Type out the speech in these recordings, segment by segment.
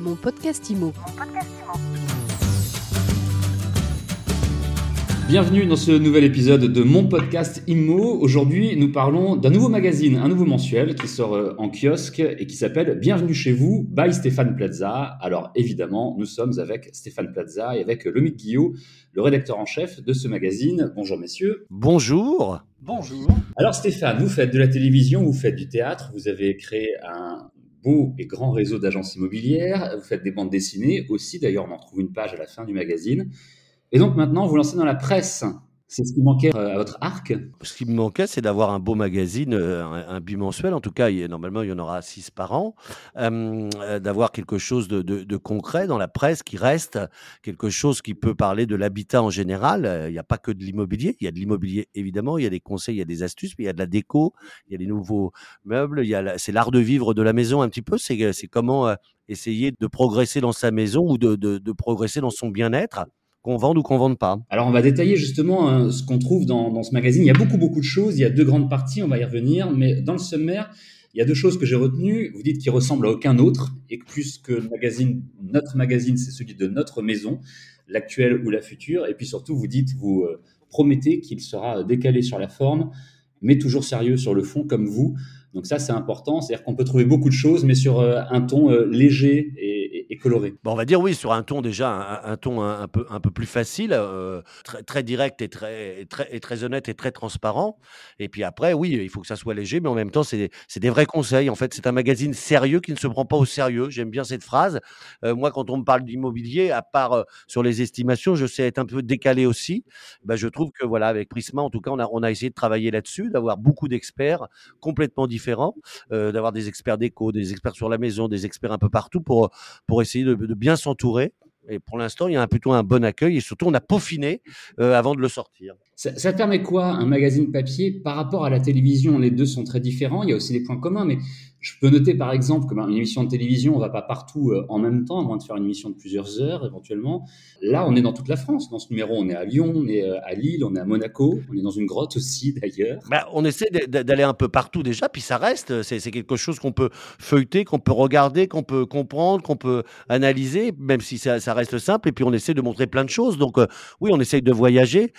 Mon podcast IMO. Bienvenue dans ce nouvel épisode de mon podcast IMO. Aujourd'hui, nous parlons d'un nouveau magazine, un nouveau mensuel qui sort euh, en kiosque et qui s'appelle Bienvenue chez vous by Stéphane Plaza. Alors évidemment, nous sommes avec Stéphane Plaza et avec Lomique Guillot, le rédacteur en chef de ce magazine. Bonjour messieurs. Bonjour. Bonjour. Alors Stéphane, vous faites de la télévision, vous faites du théâtre, vous avez créé un beau et grand réseau d'agences immobilières, vous faites des bandes dessinées aussi, d'ailleurs on en trouve une page à la fin du magazine. Et donc maintenant, vous lancez dans la presse. C'est ce qui manquait euh, à votre arc Ce qui me manquait, c'est d'avoir un beau magazine, euh, un, bimensuel. En tout cas, normalement, il y en aura six par an. Euh, d'avoir quelque chose de, concret dans la presse qui reste, quelque chose qui peut parler de l'habitat en général. Il n'y a pas que de l'immobilier. Il y a de l'immobilier, évidemment. Il y a des conseils, il y a des astuces, mais il y a de la déco, il y a des nouveaux meubles. C'est l'art de vivre de la maison un petit peu. C'est comment essayer de progresser dans sa maison ou de progresser dans son bien-être qu'on vende ou qu'on vende pas. Alors on va détailler justement hein, ce qu'on trouve dans, ce magazine. Il y a beaucoup beaucoup de choses, il y a deux grandes parties, on va y revenir, mais dans le sommaire, il y a deux choses que j'ai retenues. Vous dites qu'il ressemble à aucun autre et que plus que le magazine, notre magazine, c'est celui de notre maison, l'actuelle ou la future. Et puis surtout, vous dites, vous euh, promettez qu'il sera décalé sur la forme, mais toujours sérieux sur le fond, comme vous. Donc ça, c'est important. C'est-à-dire qu'on peut trouver beaucoup de choses, mais sur euh, un ton euh, léger et, Bon, on va dire oui, sur un ton déjà, un, ton un, peu, un peu plus facile, euh, très, direct et très, très, et très honnête et très transparent. Et puis après, oui, il faut que ça soit léger, mais en même temps, c'est des vrais conseils. En fait, c'est un magazine sérieux qui ne se prend pas au sérieux. J'aime bien cette phrase. Euh, moi, quand on me parle d'immobilier, à part euh, sur les estimations, je sais être un peu décalé aussi. Ben, je trouve que voilà, avec Prisma, en tout cas, on a, on a essayé de travailler là-dessus, d'avoir beaucoup d'experts complètement différents d'avoir des experts d'éco, des experts sur la maison, des experts un peu partout pour, pour essayer de, de bien s'entourer. Et pour l'instant, il y a plutôt un bon accueil et surtout, on a peaufiné euh, avant de le sortir. Ça, permet quoi, un magazine papier par rapport à la télévision? Les deux sont très différents. Il y a aussi des points communs, mais je peux noter par exemple que ben, une émission de télévision, on va pas partout euh, en même temps, moins de faire une émission de plusieurs heures éventuellement. Là, on est dans toute la France. Dans ce numéro, on est à Lyon, on est euh, à Lille, on est à Monaco, on est dans une grotte aussi d'ailleurs. Ben, on essaie d'aller un peu partout déjà, puis ça reste. C'est quelque chose qu'on peut feuilleter, qu'on peut regarder, qu'on peut comprendre, qu'on peut analyser, même si ça, reste simple. Et puis on essaie de montrer plein de choses. Donc euh, oui, on essaye de voyager.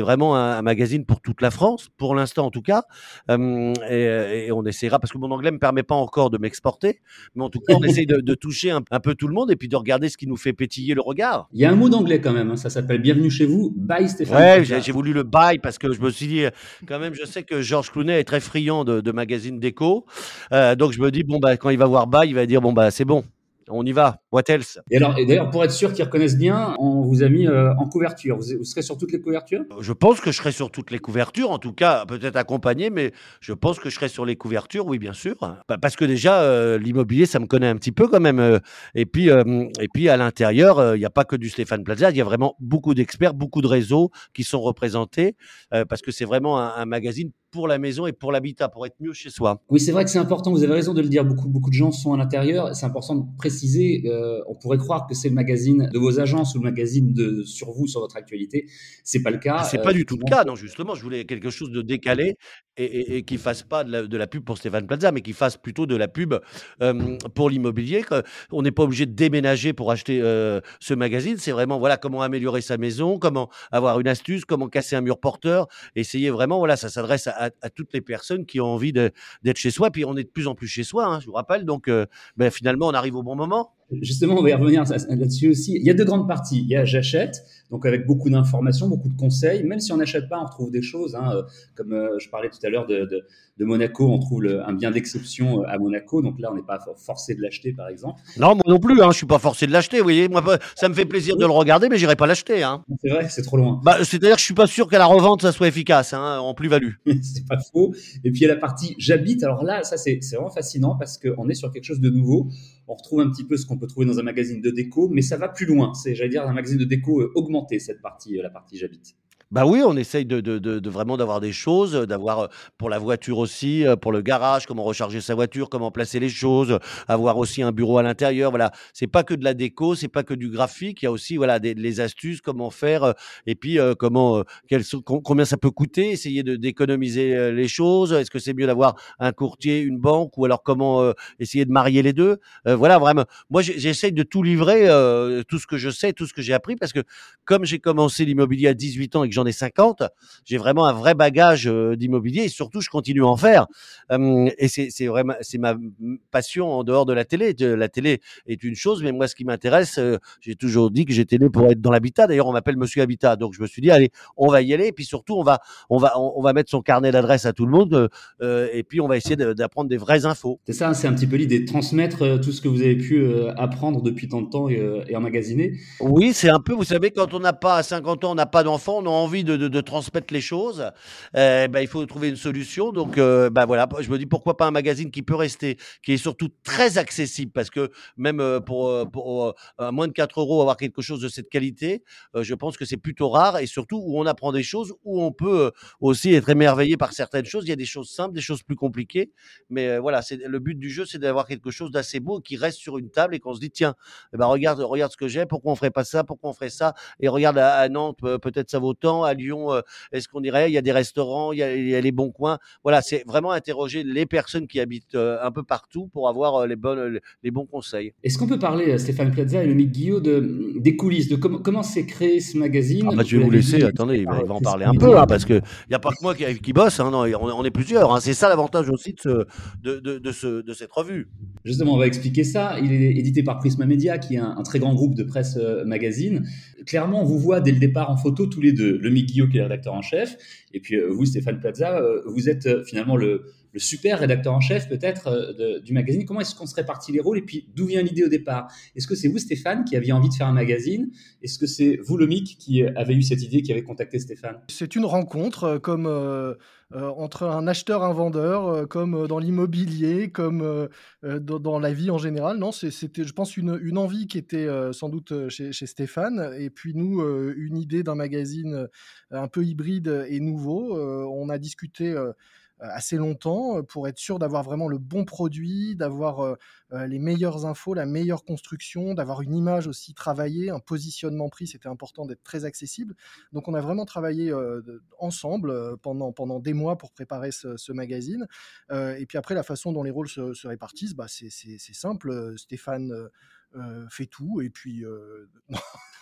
Vraiment un, un, magazine pour toute la France, pour l'instant en tout cas. Euh, et, et, on essaiera, parce que mon anglais me permet pas encore de m'exporter, mais en tout cas, on essaye de, de toucher un, un, peu tout le monde et puis de regarder ce qui nous fait pétiller le regard. Il y a un mot d'anglais quand même, hein, ça s'appelle Bienvenue chez vous, bye Stéphane. Ouais, j'ai voulu le bye parce que je me suis dit, quand même, je sais que Georges Clooney est très friand de, de magazines déco, euh, donc je me dis, bon, bah, quand il va voir bye, il va dire, bon, bah, c'est bon, on y va. What else? Et alors, et d'ailleurs, pour être sûr qu'ils reconnaissent bien, on vous a mis euh, en couverture. Vous, vous, serez sur toutes les couvertures? Je pense que je serai sur toutes les couvertures, en tout cas, peut-être accompagné, mais je pense que je serai sur les couvertures, oui, bien sûr. Parce que déjà, euh, l'immobilier, ça me connaît un petit peu quand même. Euh, et puis, euh, et puis à l'intérieur, euh, il n'y a pas que du Stéphane Plaza, il y a vraiment beaucoup d'experts, beaucoup de réseaux qui sont représentés, euh, parce que c'est vraiment un, un magazine pour la maison et pour l'habitat, pour être mieux chez soi. Oui, c'est vrai que c'est important, vous avez raison de le dire, beaucoup, beaucoup de gens sont à l'intérieur, c'est important de préciser, euh, on pourrait croire que c'est le magazine de vos agences ou le magazine de, sur vous, sur votre actualité, c'est pas le cas. C'est euh, pas du tout le cas, non, justement, je voulais quelque chose de décalé et, et, et qui fasse pas de la, de la, pub pour Stéphane Plaza, mais qui fasse plutôt de la pub euh, pour l'immobilier. On n'est pas obligé de déménager pour acheter euh, ce magazine, c'est vraiment, voilà, comment améliorer sa maison, comment avoir une astuce, comment casser un mur porteur, essayer vraiment, voilà, ça s'adresse à, à, toutes les personnes qui ont envie d'être chez soi. Puis on est de plus en plus chez soi, hein, je vous rappelle. Donc euh, ben, finalement, on arrive au bon moment. Justement, on va y revenir là-dessus aussi. Il y a deux grandes parties. Il y a j'achète, donc avec beaucoup d'informations, beaucoup de conseils. Même si on n'achète pas, on retrouve des choses. Hein, euh, comme euh, je parlais tout à l'heure de, de, de, Monaco, on trouve le, un bien d'exception à Monaco. Donc là, on n'est pas forcé de l'acheter, par exemple. Non, moi non plus. Hein, je suis pas forcé de l'acheter. Vous voyez, moi, ça me fait plaisir de le regarder, mais j'irai pas l'acheter. Hein. C'est vrai, c'est trop loin. Bah, C'est-à-dire que je suis pas sûr qu'à la revente, ça soit efficace hein, en plus-value. c'est pas faux. Et puis il y a la partie j'habite. Alors là, ça c'est vraiment fascinant parce qu'on est sur quelque chose de nouveau. On retrouve un petit peu ce qu'on peut trouver dans un magazine de déco, mais ça va plus loin. C'est, j'allais dire, un magazine de déco euh, augmenté, cette partie, euh, la partie j'habite. Bah oui, on essaye de de de de vraiment d'avoir des choses, heu, d'avoir, heu, pour la voiture aussi, heu, pour le garage, comment recharger sa voiture, comment placer les choses, avoir aussi un bureau à l'intérieur, voilà. C'est pas que de la déco, c'est pas que du graphique, il y a aussi, voilà, des les astuces, comment faire, et puis, heu, comment, heu, com combien ça peut coûter, essayer d'économiser, les choses. Est-ce que c'est mieux d'avoir un courtier, une banque ou alors comment, heu, essayer de marier les 2? Heu, voilà, vraiment. Moi, j'essaye de tout livrer, heu, tout ce que je sais, tout ce que j'ai appris parce que comme j'ai commencé l'immobilier à 18 ans et que j'en ai 50, j'ai vraiment un vrai bagage euh, d'immobilier et surtout je continue à en faire. Et c'est vraiment c'est ma passion en dehors de la télé. La télé est une chose, mais moi ce qui m'intéresse, euh, j'ai toujours dit que j'étais né pour être dans l'habitat. D'ailleurs on m'appelle Monsieur Habitat, donc je me suis dit allez on va y aller et puis surtout on va on va on, va mettre son carnet d'adresse à tout le monde euh, et puis on va essayer d'apprendre des vraies infos. C'est ça, c'est un petit peu l'idée de transmettre tout ce que vous avez pu apprendre depuis tant de temps et, et emmagasiner. Oui, c'est un peu, vous savez, quand on n'a pas 50 ans, on n'a pas d'enfant, on a envie de, transmettre les choses, euh, ben, il faut trouver une solution. Donc, euh, ben voilà, je me dis pourquoi pas un magazine qui peut rester, qui est surtout très accessible, parce que même euh, pour, euh, moins de 4 euros avoir quelque chose de cette qualité, je pense que c'est plutôt rare et surtout où on apprend des choses, où on peut aussi être émerveillé par certaines choses. Il y a des choses simples, des choses plus compliquées, mais voilà, le but du jeu, c'est d'avoir quelque chose d'assez beau qui reste sur une table et qu'on se dit tiens, eh ben regarde, regarde ce que j'ai, pourquoi on ferait pas ça, pourquoi on ferait ça, et regarde à, à Nantes, peut-être ça vaut tant, à Lyon, est-ce qu'on dirait, il y a des restaurants, il y a, il y a les bons coins. Voilà, c'est vraiment interroger les personnes qui habitent euh, un peu partout pour avoir euh, les, bonnes, les bons conseils. Est-ce qu'on peut parler, euh, Stéphane Plaza et le Mick Guillot, de, des coulisses, de comment, comment s'est créé ce magazine ah bah, Je vais vous laisser, attendez, il va, il va en parler un peu, hein, parce qu'il n'y a pas que moi qui, qui bosse, hein, non, on, on, est plusieurs. Hein, c'est ça l'avantage aussi de, ce, de, de, de, ce, de cette revue. Justement, on va expliquer ça. Il est édité par Prisma Media, qui est un, un très grand groupe de presse euh, magazine. Clairement, on vous voit dès le départ en photo tous les deux. Le Mick Guillot, qui est le rédacteur en chef, et puis euh, vous, Stéphane Plaza, euh, vous êtes euh, finalement le, le, super rédacteur en chef peut-être du magazine. Comment est-ce qu'on se répartit les rôles et puis d'où vient l'idée au départ? Est-ce que c'est vous, Stéphane, qui aviez envie de faire un magazine? Est-ce que c'est vous, le Mick, qui avez eu cette idée, qui avait contacté Stéphane? C'est une rencontre comme euh, entre un acheteur et un vendeur, euh, comme dans l'immobilier, comme euh, dans, la vie en général. Non, c'était, je pense, une, envie qui était sans doute chez, Stéphane, et puis nous, une idée d'un magazine un peu hybride et nouveau. on a discuté assez longtemps pour être sûr d'avoir vraiment le bon produit, d'avoir les meilleures infos, la meilleure construction, d'avoir une image aussi travaillée, un positionnement prix, c'était important d'être très accessible. Donc on a vraiment travaillé ensemble pendant, pendant des mois pour préparer ce, magazine. et puis après, la façon dont les rôles se, se répartissent, bah, c'est simple. Stéphane euh, fait tout et puis... Euh...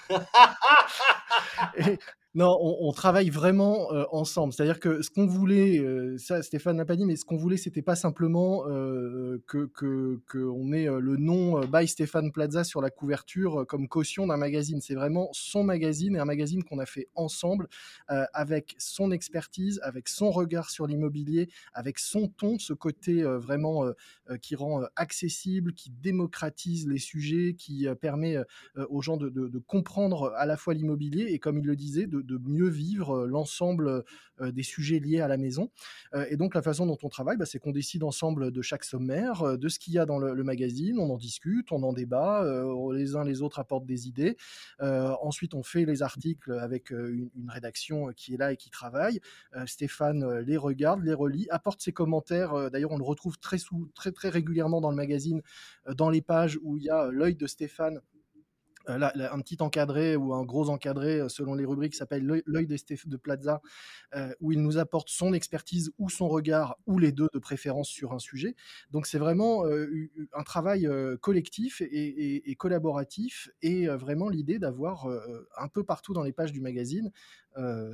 non, on, travaille vraiment ensemble. C'est-à-dire que ce qu'on voulait, ça Stéphane n'a pas dit, mais ce qu'on voulait, c'était pas simplement que qu'on ait le nom by Stéphane Plaza sur la couverture comme caution d'un magazine. C'est vraiment son magazine et un magazine qu'on a fait ensemble avec son expertise, avec son regard sur l'immobilier, avec son ton, ce côté vraiment qui rend accessible, qui démocratise les sujets, qui permet aux gens de, de, comprendre à la fois l'immobilier et, comme il le disait, de mieux vivre euh, l'ensemble euh, des sujets liés à la maison. Euh, et donc la façon dont on travaille, bah, c'est qu'on décide ensemble de chaque sommaire, de ce qu'il y a dans le, magazine, on en discute, on en débat, les uns les autres apportent des idées. ensuite, on fait les articles avec une, rédaction qui est là et qui travaille. Stéphane les regarde, les relit, apporte ses commentaires. D'ailleurs, on le retrouve très, très, très régulièrement dans le magazine, dans les pages où il y a l'œil de Stéphane euh, un petit encadré ou un gros encadré euh, selon les rubriques s'appelle l'œil de, de Plaza, euh, où il nous apporte son expertise ou son regard ou les deux de préférence sur un sujet. Donc c'est vraiment un travail collectif et, et, collaboratif et vraiment l'idée d'avoir un peu partout dans les pages du magazine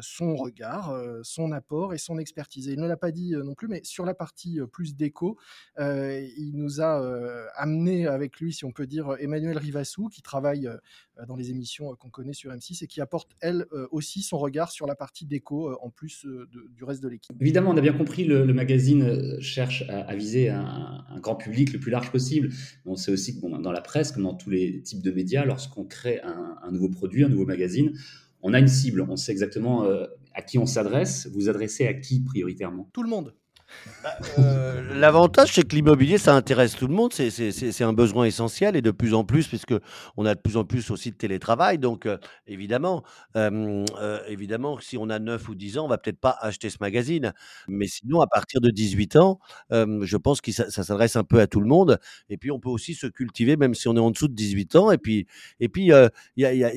son regard, son apport et son expertise. Et il ne l'a pas dit non plus, mais sur la partie plus déco, il nous a amené avec lui, si on peut dire, Emmanuel Rivassou, qui travaille dans les émissions qu'on connaît sur M6 et qui apporte, elle aussi, son regard sur la partie déco en plus de, du reste de l'équipe. Évidemment, on a bien compris, le, le magazine cherche à, à viser un, un, grand public le plus large possible. On sait aussi que bon, dans la presse, comme dans tous les types de médias, lorsqu'on crée un, un nouveau produit, un nouveau magazine, on a une cible, on sait exactement euh, à qui on s'adresse. Vous adressez à qui prioritairement? Tout le monde. Bah, euh, l'avantage, c'est que l'immobilier, ça intéresse tout le monde. C'est un besoin essentiel et de plus en plus, puisque on a de plus en plus aussi de télétravail. Donc, euh, évidemment, euh, évidemment, si on a 9 ou 10 ans, on va peut-être pas acheter ce magazine. Mais sinon, à partir de 18 ans, je pense que ça, s'adresse un peu à tout le monde. Et puis, on peut aussi se cultiver, même si on est en dessous de 18 ans. Et puis, et puis,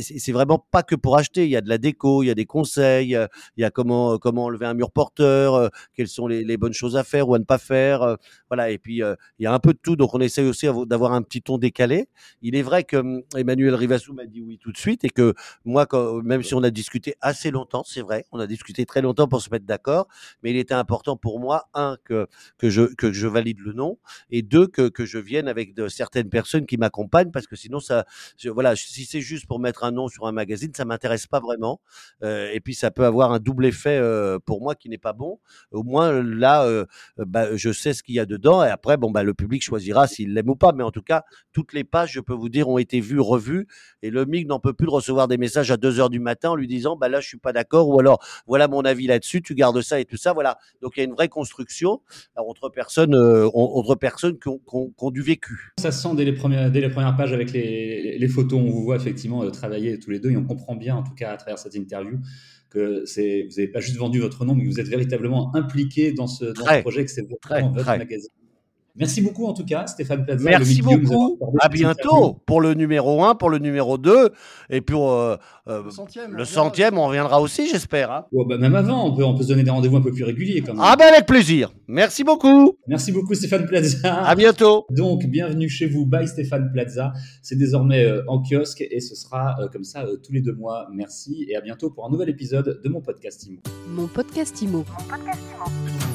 c'est vraiment pas que pour acheter. Il y a de la déco, il y a des conseils, il y a comment comment enlever un mur porteur, quelles sont les, les bonnes choses à faire ou à ne pas faire. Euh, voilà. Et puis, euh, il y a un peu de tout. Donc, on essaye aussi d'avoir un petit ton décalé. Il est vrai que hum, Emmanuel Rivassou m'a dit oui tout de suite et que moi, même si on a discuté assez longtemps, c'est vrai, on a discuté très longtemps pour se mettre d'accord, mais il était important pour moi, un, que, que, je, que je valide le nom et deux, que, que je vienne avec certaines personnes qui m'accompagnent parce que sinon, ça, voilà, si c'est juste pour mettre un nom sur un magazine, ça m'intéresse pas vraiment. Euh, et puis, ça peut avoir un double effet pour moi qui n'est pas bon. Au moins, là, euh, bah, je sais ce qu'il y a dedans et après, bon, bah, le public choisira s'il l'aime ou pas. Mais en tout cas, toutes les pages, je peux vous dire, ont été vues, revues et le MIG n'en peut plus de recevoir des messages à 2 heures du matin en lui disant, bah là, je suis pas d'accord ou alors, voilà mon avis là-dessus, tu gardes ça et tout ça. Voilà. Donc, il y a une vraie construction entre personnes, euh, entre personnes qui ont, qui, du vécu. Ça se sent dès les premières, dès pages avec les, photos. On vous voit effectivement euh, travailler tous les deux et on comprend bien, en tout cas, à travers cette interview, que c'est, vous n'avez pas juste vendu votre nom, mais vous êtes véritablement impliqué dans ce, projet, que c'est votre, votre magazine. Merci beaucoup en tout cas, Stéphane Plaza. Merci beaucoup. À bientôt pour le numéro 1, pour le numéro 2 et pour euh, euh, le centième. on reviendra aussi, j'espère. Hein. bah, même avant, on peut, on peut se donner des rendez-vous un peu plus réguliers quand même. Ah ben avec plaisir. Merci beaucoup. Merci beaucoup Stéphane Plaza. À bientôt. Donc bienvenue chez vous, by Stéphane Plaza. C'est désormais euh, en kiosque et ce sera comme ça tous les deux mois. Merci et à bientôt pour un nouvel épisode de mon podcast Imo. Mon podcast Imo. Mon podcast Imo.